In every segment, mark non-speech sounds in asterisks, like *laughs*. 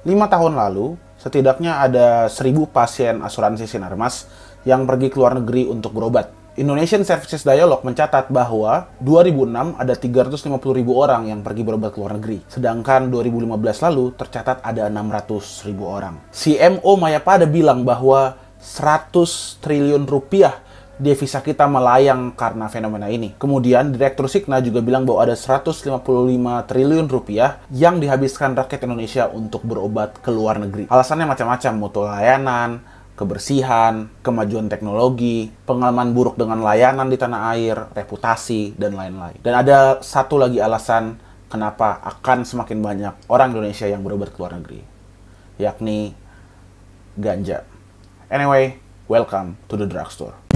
Lima tahun lalu, setidaknya ada seribu pasien asuransi Sinarmas yang pergi ke luar negeri untuk berobat. Indonesian Services Dialog mencatat bahwa 2006 ada 350 ribu orang yang pergi berobat ke luar negeri. Sedangkan 2015 lalu tercatat ada 600 ribu orang. CMO Mayapada bilang bahwa 100 triliun rupiah devisa kita melayang karena fenomena ini. Kemudian Direktur Signa juga bilang bahwa ada 155 triliun rupiah yang dihabiskan rakyat Indonesia untuk berobat ke luar negeri. Alasannya macam-macam, mutu layanan, kebersihan, kemajuan teknologi, pengalaman buruk dengan layanan di tanah air, reputasi, dan lain-lain. Dan ada satu lagi alasan kenapa akan semakin banyak orang Indonesia yang berobat ke luar negeri, yakni ganja. Anyway, welcome to the drugstore.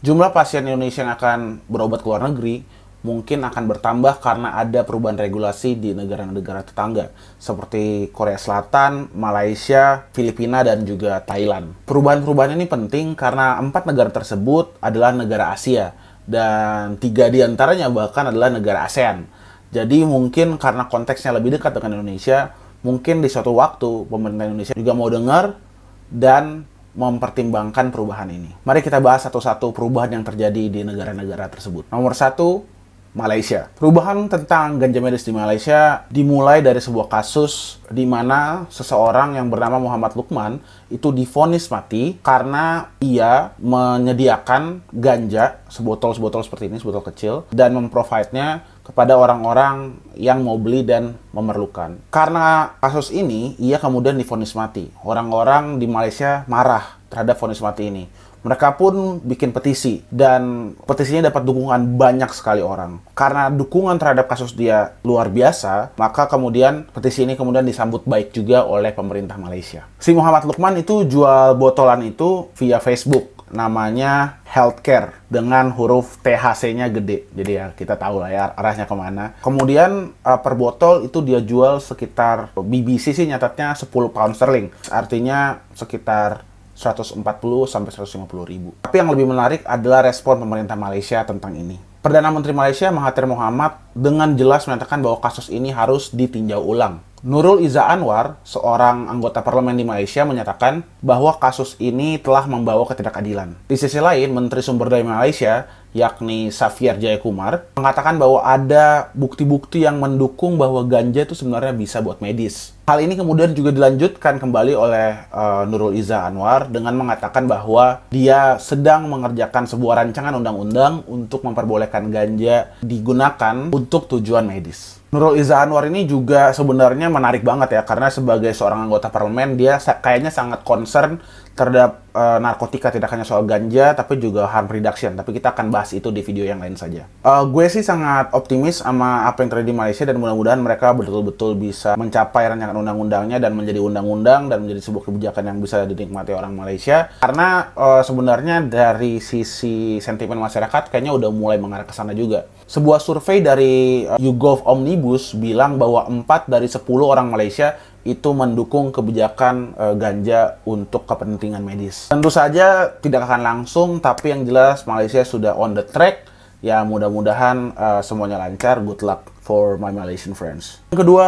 Jumlah pasien Indonesia yang akan berobat ke luar negeri mungkin akan bertambah karena ada perubahan regulasi di negara-negara tetangga seperti Korea Selatan, Malaysia, Filipina, dan juga Thailand. Perubahan-perubahan ini penting karena empat negara tersebut adalah negara Asia dan tiga di antaranya bahkan adalah negara ASEAN. Jadi mungkin karena konteksnya lebih dekat dengan Indonesia, mungkin di suatu waktu pemerintah Indonesia juga mau dengar dan mempertimbangkan perubahan ini. Mari kita bahas satu-satu perubahan yang terjadi di negara-negara tersebut. Nomor satu, Malaysia. Perubahan tentang ganja medis di Malaysia dimulai dari sebuah kasus di mana seseorang yang bernama Muhammad Lukman itu difonis mati karena ia menyediakan ganja sebotol-sebotol seperti ini, sebotol kecil, dan memprovide-nya kepada orang-orang yang mau beli dan memerlukan. Karena kasus ini, ia kemudian difonis mati. Orang-orang di Malaysia marah terhadap vonis mati ini. Mereka pun bikin petisi dan petisinya dapat dukungan banyak sekali orang. Karena dukungan terhadap kasus dia luar biasa, maka kemudian petisi ini kemudian disambut baik juga oleh pemerintah Malaysia. Si Muhammad Lukman itu jual botolan itu via Facebook namanya healthcare dengan huruf THC-nya gede. Jadi ya kita tahu lah ya arahnya ke mana. Kemudian uh, per botol itu dia jual sekitar BBC sih nyatatnya 10 pound sterling. Artinya sekitar 140 sampai 150 ribu. Tapi yang lebih menarik adalah respon pemerintah Malaysia tentang ini. Perdana Menteri Malaysia Mahathir Mohamad dengan jelas menyatakan bahwa kasus ini harus ditinjau ulang. Nurul Iza Anwar, seorang anggota parlemen di Malaysia, menyatakan bahwa kasus ini telah membawa ketidakadilan. Di sisi lain, Menteri Sumber Daya Malaysia, yakni Safir Jayakumar, mengatakan bahwa ada bukti-bukti yang mendukung bahwa ganja itu sebenarnya bisa buat medis. Hal ini kemudian juga dilanjutkan kembali oleh uh, Nurul Iza Anwar dengan mengatakan bahwa dia sedang mengerjakan sebuah rancangan undang-undang untuk memperbolehkan ganja digunakan untuk tujuan medis. Nurul Iza Anwar ini juga sebenarnya menarik banget ya karena sebagai seorang anggota parlemen dia kayaknya sangat concern terhadap uh, narkotika tidak hanya soal ganja tapi juga harm reduction tapi kita akan bahas itu di video yang lain saja. Uh, gue sih sangat optimis sama apa yang terjadi di Malaysia dan mudah-mudahan mereka betul-betul bisa mencapai rancangan undang-undangnya dan menjadi undang-undang dan menjadi sebuah kebijakan yang bisa dinikmati orang Malaysia karena uh, sebenarnya dari sisi sentimen masyarakat kayaknya udah mulai mengarah ke sana juga. Sebuah survei dari YouGov Omnibus bilang bahwa 4 dari 10 orang Malaysia itu mendukung kebijakan uh, ganja untuk kepentingan medis. Tentu saja tidak akan langsung, tapi yang jelas Malaysia sudah on the track. Ya mudah-mudahan uh, semuanya lancar. Good luck for my Malaysian friends. Yang kedua,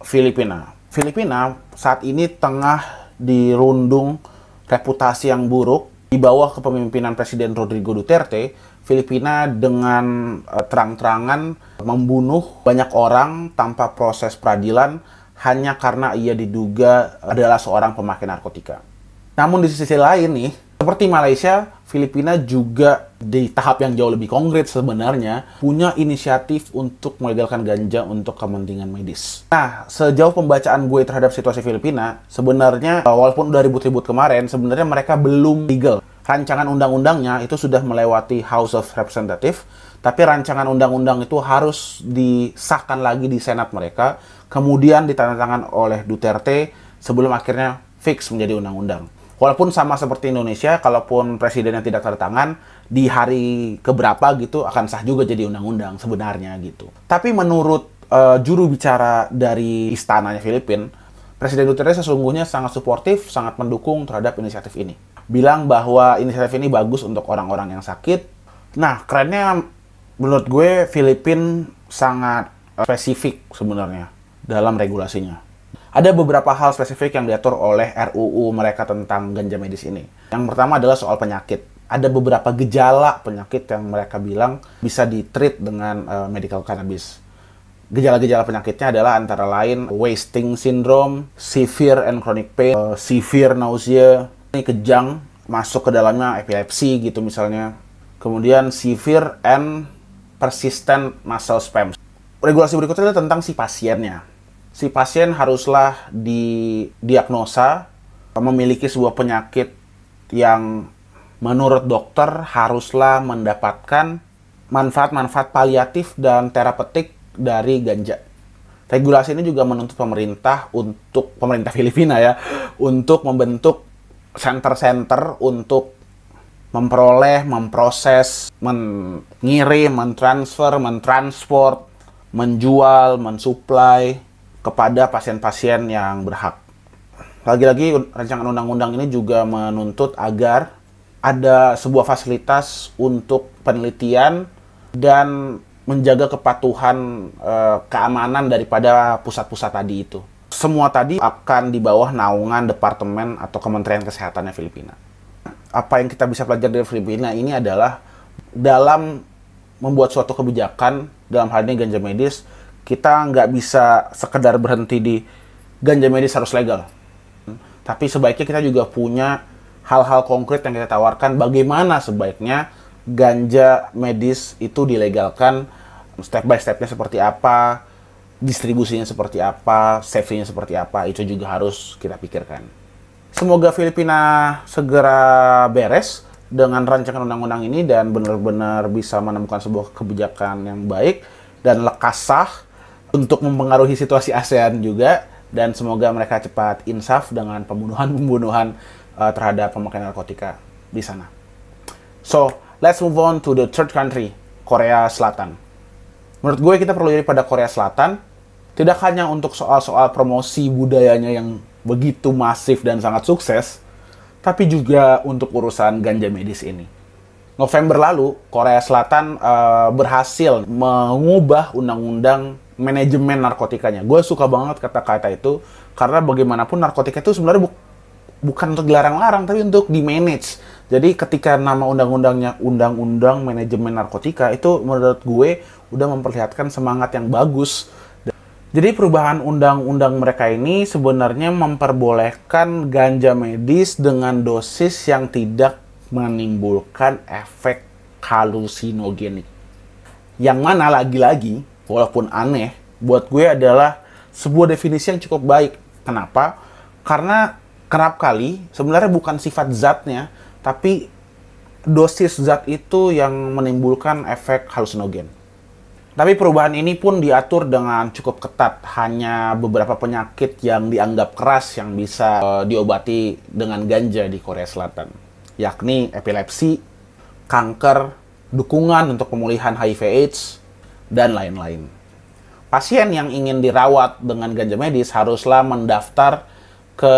Filipina. Filipina saat ini tengah dirundung reputasi yang buruk di bawah kepemimpinan Presiden Rodrigo Duterte Filipina dengan uh, terang-terangan membunuh banyak orang tanpa proses peradilan hanya karena ia diduga adalah seorang pemakai narkotika. Namun di sisi lain nih, seperti Malaysia, Filipina juga di tahap yang jauh lebih konkret sebenarnya punya inisiatif untuk melegalkan ganja untuk kepentingan medis. Nah, sejauh pembacaan gue terhadap situasi Filipina, sebenarnya walaupun udah ribut-ribut kemarin, sebenarnya mereka belum legal rancangan undang-undangnya itu sudah melewati House of Representative, tapi rancangan undang-undang itu harus disahkan lagi di Senat mereka, kemudian ditandatangan oleh Duterte sebelum akhirnya fix menjadi undang-undang. Walaupun sama seperti Indonesia, kalaupun presidennya tidak tanda di hari keberapa gitu akan sah juga jadi undang-undang sebenarnya gitu. Tapi menurut uh, juru bicara dari istananya Filipina, Presiden Duterte sesungguhnya sangat suportif, sangat mendukung terhadap inisiatif ini bilang bahwa inisiatif ini bagus untuk orang-orang yang sakit. Nah, kerennya menurut gue Filipin sangat eh, spesifik sebenarnya dalam regulasinya. Ada beberapa hal spesifik yang diatur oleh RUU mereka tentang ganja medis ini. Yang pertama adalah soal penyakit. Ada beberapa gejala penyakit yang mereka bilang bisa ditreat dengan uh, medical cannabis. Gejala-gejala penyakitnya adalah antara lain wasting syndrome, severe and chronic pain, uh, severe nausea, ini kejang, masuk ke dalamnya epilepsi gitu misalnya. Kemudian severe and persistent muscle spasm. Regulasi berikutnya adalah tentang si pasiennya. Si pasien haruslah didiagnosa memiliki sebuah penyakit yang menurut dokter haruslah mendapatkan manfaat-manfaat paliatif dan terapeutik dari ganja. Regulasi ini juga menuntut pemerintah untuk pemerintah Filipina ya untuk membentuk center-center untuk memperoleh, memproses, mengirim, mentransfer, mentransport, menjual, mensuplai kepada pasien-pasien yang berhak. Lagi-lagi rancangan undang-undang ini juga menuntut agar ada sebuah fasilitas untuk penelitian dan menjaga kepatuhan e, keamanan daripada pusat-pusat tadi itu. Semua tadi akan di bawah naungan Departemen atau Kementerian Kesehatannya Filipina apa yang kita bisa pelajari dari Filipina ini adalah dalam membuat suatu kebijakan dalam hal ini ganja medis kita nggak bisa sekedar berhenti di ganja medis harus legal. Tapi sebaiknya kita juga punya hal-hal konkret yang kita tawarkan. Bagaimana sebaiknya ganja medis itu dilegalkan? Step by stepnya seperti apa? Distribusinya seperti apa? Safety-nya seperti apa? Itu juga harus kita pikirkan. Semoga Filipina segera beres dengan rancangan undang-undang ini dan benar-benar bisa menemukan sebuah kebijakan yang baik dan lekas sah untuk mempengaruhi situasi ASEAN juga dan semoga mereka cepat insaf dengan pembunuhan-pembunuhan uh, terhadap pemakai narkotika di sana. So, let's move on to the third country, Korea Selatan. Menurut gue kita perlu jadi pada Korea Selatan tidak hanya untuk soal-soal promosi budayanya yang begitu masif dan sangat sukses, tapi juga untuk urusan ganja medis ini. November lalu, Korea Selatan uh, berhasil mengubah undang-undang manajemen narkotikanya. Gue suka banget kata-kata itu karena bagaimanapun narkotika itu sebenarnya bu bukan untuk dilarang-larang, tapi untuk di-manage. Jadi ketika nama undang-undangnya Undang-Undang Manajemen Narkotika itu menurut gue udah memperlihatkan semangat yang bagus jadi perubahan undang-undang mereka ini sebenarnya memperbolehkan ganja medis dengan dosis yang tidak menimbulkan efek halusinogenik. Yang mana lagi-lagi, walaupun aneh, buat gue adalah sebuah definisi yang cukup baik. Kenapa? Karena kerap kali sebenarnya bukan sifat zatnya, tapi dosis zat itu yang menimbulkan efek halusinogen. Tapi perubahan ini pun diatur dengan cukup ketat. Hanya beberapa penyakit yang dianggap keras yang bisa uh, diobati dengan ganja di Korea Selatan, yakni epilepsi, kanker, dukungan untuk pemulihan HIV/AIDS, dan lain-lain. Pasien yang ingin dirawat dengan ganja medis haruslah mendaftar ke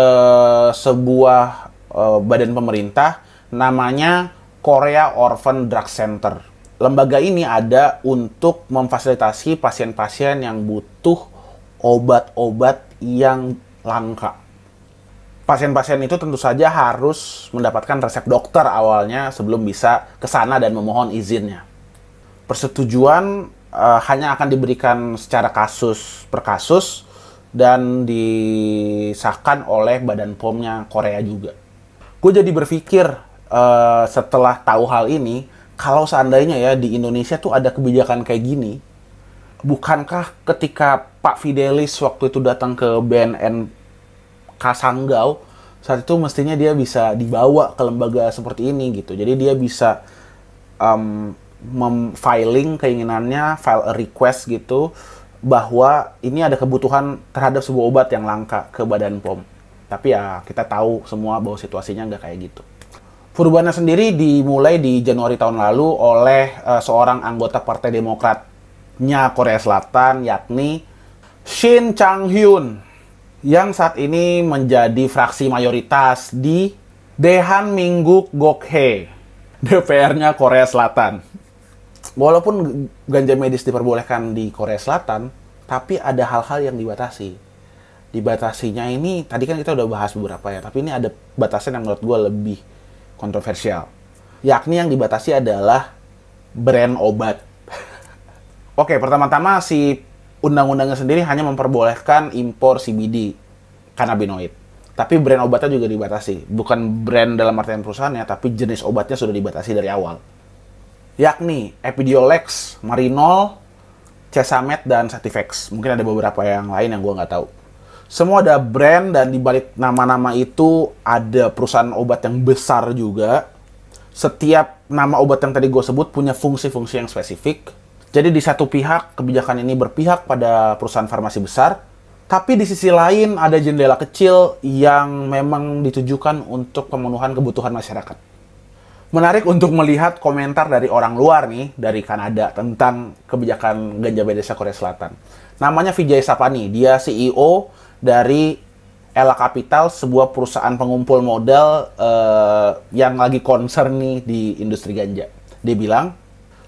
sebuah uh, badan pemerintah namanya Korea Orphan Drug Center lembaga ini ada untuk memfasilitasi pasien-pasien yang butuh obat-obat yang langka. Pasien-pasien itu tentu saja harus mendapatkan resep dokter awalnya sebelum bisa ke sana dan memohon izinnya. Persetujuan uh, hanya akan diberikan secara kasus per kasus dan disahkan oleh Badan POM-nya Korea juga. Gue jadi berpikir uh, setelah tahu hal ini, kalau seandainya ya di Indonesia tuh ada kebijakan kayak gini, bukankah ketika Pak Fidelis waktu itu datang ke BNN Kasanggau, saat itu mestinya dia bisa dibawa ke lembaga seperti ini gitu. Jadi dia bisa um, filing keinginannya, file a request gitu, bahwa ini ada kebutuhan terhadap sebuah obat yang langka ke Badan POM. Tapi ya kita tahu semua bahwa situasinya nggak kayak gitu. Perubahannya sendiri dimulai di Januari tahun lalu oleh uh, seorang anggota Partai Demokratnya Korea Selatan, yakni Shin Chang Hyun, yang saat ini menjadi fraksi mayoritas di Dehan Mingguk Gokhe, *laughs* DPR-nya Korea Selatan. Walaupun ganja medis diperbolehkan di Korea Selatan, tapi ada hal-hal yang dibatasi. Dibatasinya ini, tadi kan kita udah bahas beberapa ya, tapi ini ada batasan yang menurut gue lebih kontroversial. Yakni yang dibatasi adalah brand obat. *laughs* Oke, pertama-tama si undang-undangnya sendiri hanya memperbolehkan impor CBD, kanabinoid tapi brand obatnya juga dibatasi. Bukan brand dalam artian perusahaannya, tapi jenis obatnya sudah dibatasi dari awal. Yakni Epidiolex, Marinol, Cesamet, dan Sativex. Mungkin ada beberapa yang lain yang gue nggak tahu. Semua ada brand dan di balik nama-nama itu ada perusahaan obat yang besar juga. Setiap nama obat yang tadi gue sebut punya fungsi-fungsi yang spesifik. Jadi di satu pihak, kebijakan ini berpihak pada perusahaan farmasi besar, tapi di sisi lain ada jendela kecil yang memang ditujukan untuk pemenuhan kebutuhan masyarakat. Menarik untuk melihat komentar dari orang luar nih, dari Kanada, tentang kebijakan ganja medisnya Korea Selatan. Namanya Vijay Sapani, dia CEO dari Ella Capital, sebuah perusahaan pengumpul modal uh, yang lagi concern nih di industri ganja. Dia bilang,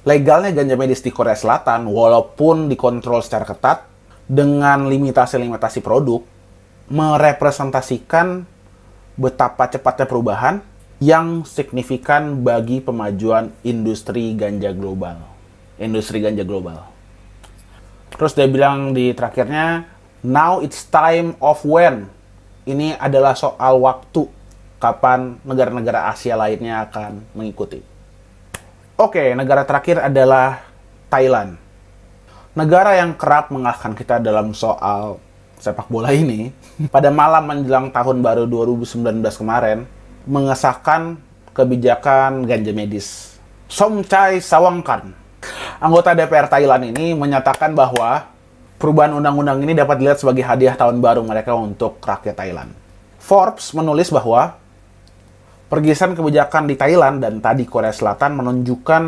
legalnya ganja medis di Korea Selatan, walaupun dikontrol secara ketat, dengan limitasi-limitasi produk merepresentasikan betapa cepatnya perubahan yang signifikan bagi pemajuan industri ganja global. Industri ganja global. Terus dia bilang di terakhirnya, now it's time of when. Ini adalah soal waktu kapan negara-negara Asia lainnya akan mengikuti. Oke, negara terakhir adalah Thailand negara yang kerap mengalahkan kita dalam soal sepak bola ini, *laughs* pada malam menjelang tahun baru 2019 kemarin, mengesahkan kebijakan ganja medis. Somchai Sawangkan, anggota DPR Thailand ini menyatakan bahwa perubahan undang-undang ini dapat dilihat sebagai hadiah tahun baru mereka untuk rakyat Thailand. Forbes menulis bahwa pergisan kebijakan di Thailand dan tadi Korea Selatan menunjukkan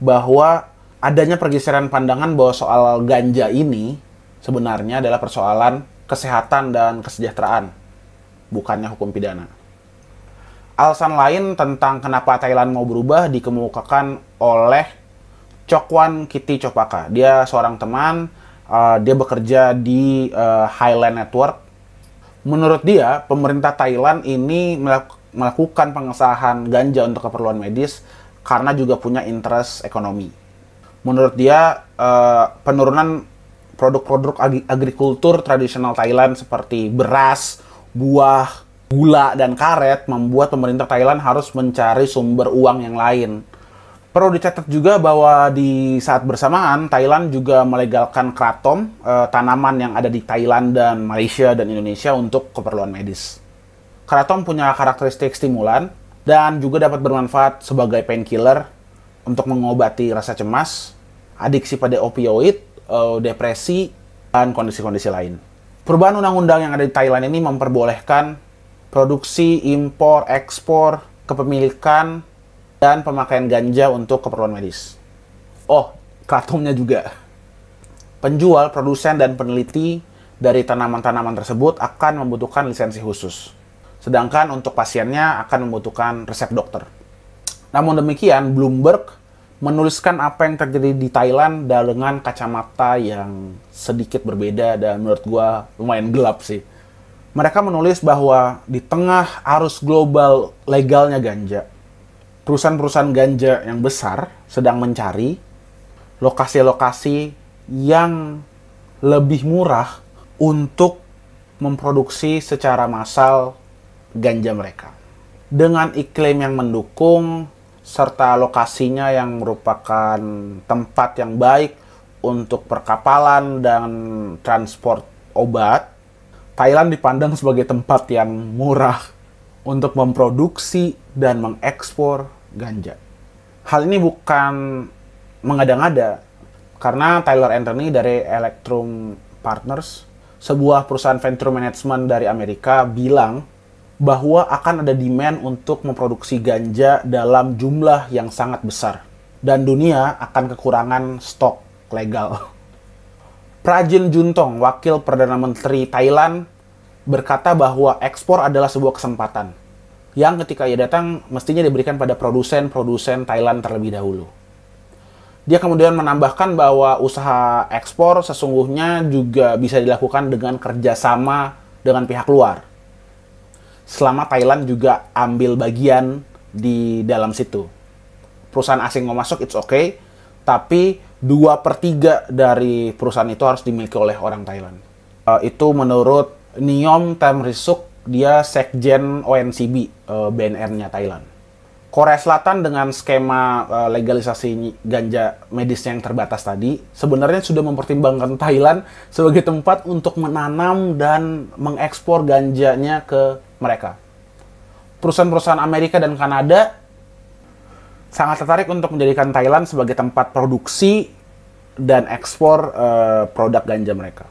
bahwa adanya pergeseran pandangan bahwa soal ganja ini sebenarnya adalah persoalan kesehatan dan kesejahteraan, bukannya hukum pidana. Alasan lain tentang kenapa Thailand mau berubah dikemukakan oleh Chokwan Kitty Chopaka. Dia seorang teman, uh, dia bekerja di uh, Highland Network. Menurut dia, pemerintah Thailand ini melakukan pengesahan ganja untuk keperluan medis karena juga punya interest ekonomi menurut dia uh, penurunan produk-produk ag agrikultur tradisional Thailand seperti beras, buah, gula, dan karet membuat pemerintah Thailand harus mencari sumber uang yang lain. Perlu dicatat juga bahwa di saat bersamaan Thailand juga melegalkan kratom, uh, tanaman yang ada di Thailand dan Malaysia dan Indonesia untuk keperluan medis. Kratom punya karakteristik stimulan dan juga dapat bermanfaat sebagai painkiller untuk mengobati rasa cemas, adiksi pada opioid, uh, depresi, dan kondisi-kondisi lain. Perubahan undang-undang yang ada di Thailand ini memperbolehkan produksi, impor, ekspor, kepemilikan, dan pemakaian ganja untuk keperluan medis. Oh, kratomnya juga. Penjual, produsen, dan peneliti dari tanaman-tanaman tersebut akan membutuhkan lisensi khusus. Sedangkan untuk pasiennya akan membutuhkan resep dokter. Namun demikian, Bloomberg menuliskan apa yang terjadi di Thailand dengan kacamata yang sedikit berbeda dan menurut gua lumayan gelap sih. Mereka menulis bahwa di tengah arus global legalnya ganja, perusahaan-perusahaan ganja yang besar sedang mencari lokasi-lokasi yang lebih murah untuk memproduksi secara massal ganja mereka. Dengan iklim yang mendukung, serta lokasinya yang merupakan tempat yang baik untuk perkapalan dan transport obat, Thailand dipandang sebagai tempat yang murah untuk memproduksi dan mengekspor ganja. Hal ini bukan mengada-ngada, karena Tyler Anthony dari Electrum Partners, sebuah perusahaan venture management dari Amerika, bilang bahwa akan ada demand untuk memproduksi ganja dalam jumlah yang sangat besar dan dunia akan kekurangan stok legal. *laughs* Prajin Juntong, wakil Perdana Menteri Thailand, berkata bahwa ekspor adalah sebuah kesempatan yang ketika ia datang mestinya diberikan pada produsen-produsen Thailand terlebih dahulu. Dia kemudian menambahkan bahwa usaha ekspor sesungguhnya juga bisa dilakukan dengan kerjasama dengan pihak luar. Selama Thailand juga ambil bagian di dalam situ. Perusahaan asing mau masuk, it's okay. Tapi dua per tiga dari perusahaan itu harus dimiliki oleh orang Thailand. Uh, itu menurut Niom Tamrisuk, dia sekjen ONCB, uh, BNR-nya Thailand. Korea Selatan dengan skema uh, legalisasi ganja medisnya yang terbatas tadi sebenarnya sudah mempertimbangkan Thailand sebagai tempat untuk menanam dan mengekspor ganjanya ke mereka. Perusahaan-perusahaan Amerika dan Kanada sangat tertarik untuk menjadikan Thailand sebagai tempat produksi dan ekspor uh, produk ganja mereka.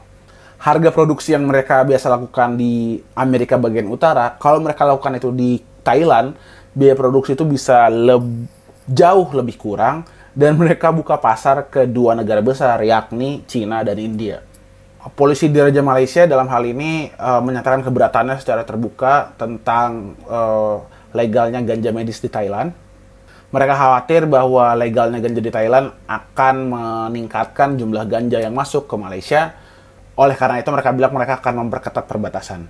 Harga produksi yang mereka biasa lakukan di Amerika bagian utara, kalau mereka lakukan itu di Thailand, biaya produksi itu bisa leb jauh lebih kurang dan *laughs* mereka buka pasar ke dua negara besar yakni Cina dan India. Polisi di Raja Malaysia dalam hal ini uh, menyatakan keberatannya secara terbuka tentang uh, legalnya ganja medis di Thailand. Mereka khawatir bahwa legalnya ganja di Thailand akan meningkatkan jumlah ganja yang masuk ke Malaysia. Oleh karena itu mereka bilang mereka akan memperketat perbatasan.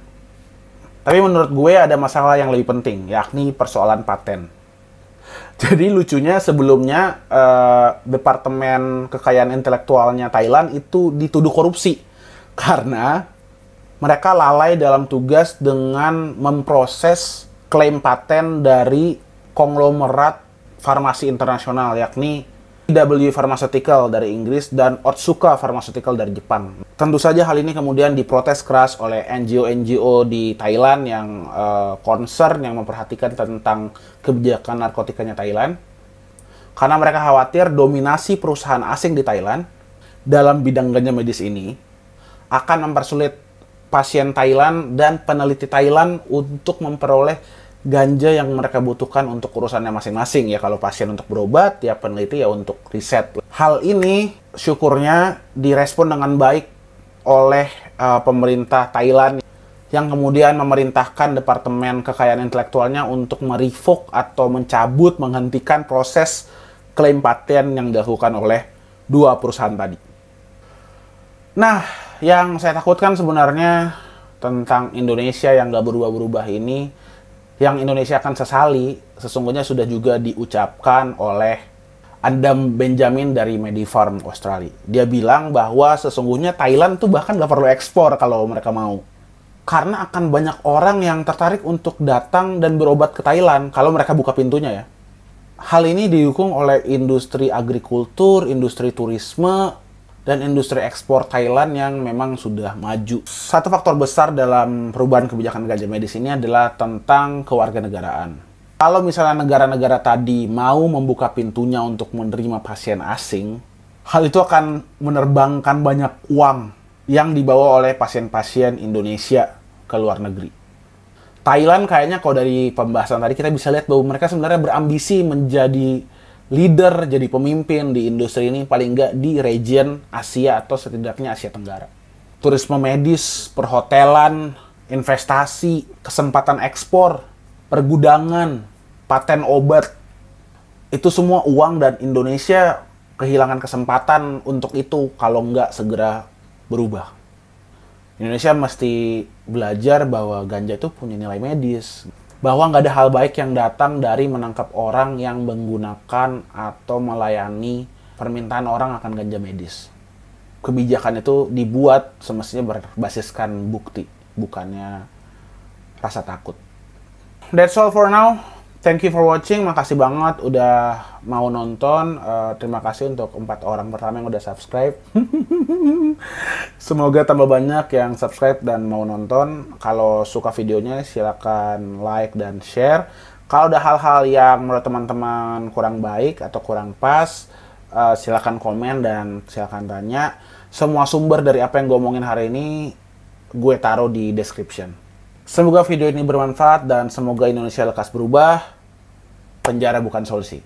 Tapi menurut gue ada masalah yang lebih penting, yakni persoalan paten. *laughs* Jadi lucunya sebelumnya uh, Departemen Kekayaan Intelektualnya Thailand itu dituduh korupsi *laughs* karena mereka lalai dalam tugas dengan memproses klaim paten dari konglomerat farmasi internasional yakni W Pharmaceutical dari Inggris dan Otsuka Pharmaceutical dari Jepang. Tentu saja hal ini kemudian diprotes keras oleh NGO-NGO di Thailand yang uh, concern yang memperhatikan tentang kebijakan narkotikanya Thailand. Karena mereka khawatir dominasi perusahaan asing di Thailand dalam bidang ganja medis ini akan mempersulit pasien Thailand dan peneliti Thailand untuk memperoleh ganja yang mereka butuhkan untuk urusannya masing-masing ya kalau pasien untuk berobat ya peneliti ya untuk riset hal ini syukurnya direspon dengan baik oleh uh, pemerintah Thailand yang kemudian memerintahkan Departemen Kekayaan Intelektualnya untuk merevoke atau mencabut menghentikan proses klaim paten yang dilakukan oleh dua perusahaan tadi. Nah, yang saya takutkan sebenarnya tentang Indonesia yang gak berubah-berubah ini yang Indonesia akan sesali sesungguhnya sudah juga diucapkan oleh Adam Benjamin dari Medifarm Australia. Dia bilang bahwa sesungguhnya Thailand tuh bahkan nggak perlu ekspor kalau mereka mau. Karena akan banyak orang yang tertarik untuk datang dan berobat ke Thailand kalau mereka buka pintunya ya. Hal ini didukung oleh industri agrikultur, industri turisme, dan industri ekspor Thailand yang memang sudah maju. Satu faktor besar dalam perubahan kebijakan ganja medis ini adalah tentang kewarganegaraan. Kalau misalnya negara-negara tadi mau membuka pintunya untuk menerima pasien asing, hal itu akan menerbangkan banyak uang yang dibawa oleh pasien-pasien Indonesia ke luar negeri. Thailand kayaknya kalau dari pembahasan tadi kita bisa lihat bahwa mereka sebenarnya berambisi menjadi leader, jadi pemimpin di industri ini paling nggak di region Asia atau setidaknya Asia Tenggara. Turisme medis, perhotelan, investasi, kesempatan ekspor, pergudangan, paten obat, itu semua uang dan Indonesia kehilangan kesempatan untuk itu kalau nggak segera berubah. Indonesia mesti belajar bahwa ganja itu punya nilai medis bahwa nggak ada hal baik yang datang dari menangkap orang yang menggunakan atau melayani permintaan orang akan ganja medis. Kebijakan itu dibuat semestinya berbasiskan bukti, bukannya rasa takut. That's all for now. Thank you for watching. Makasih banget udah mau nonton. Uh, terima kasih untuk empat orang pertama yang udah subscribe. *laughs* Semoga tambah banyak yang subscribe dan mau nonton. Kalau suka videonya silakan like dan share. Kalau ada hal-hal yang menurut teman-teman kurang baik atau kurang pas, uh, silakan komen dan silakan tanya. Semua sumber dari apa yang gue omongin hari ini gue taruh di description. Semoga video ini bermanfaat dan semoga Indonesia lekas berubah. Penjara bukan solusi.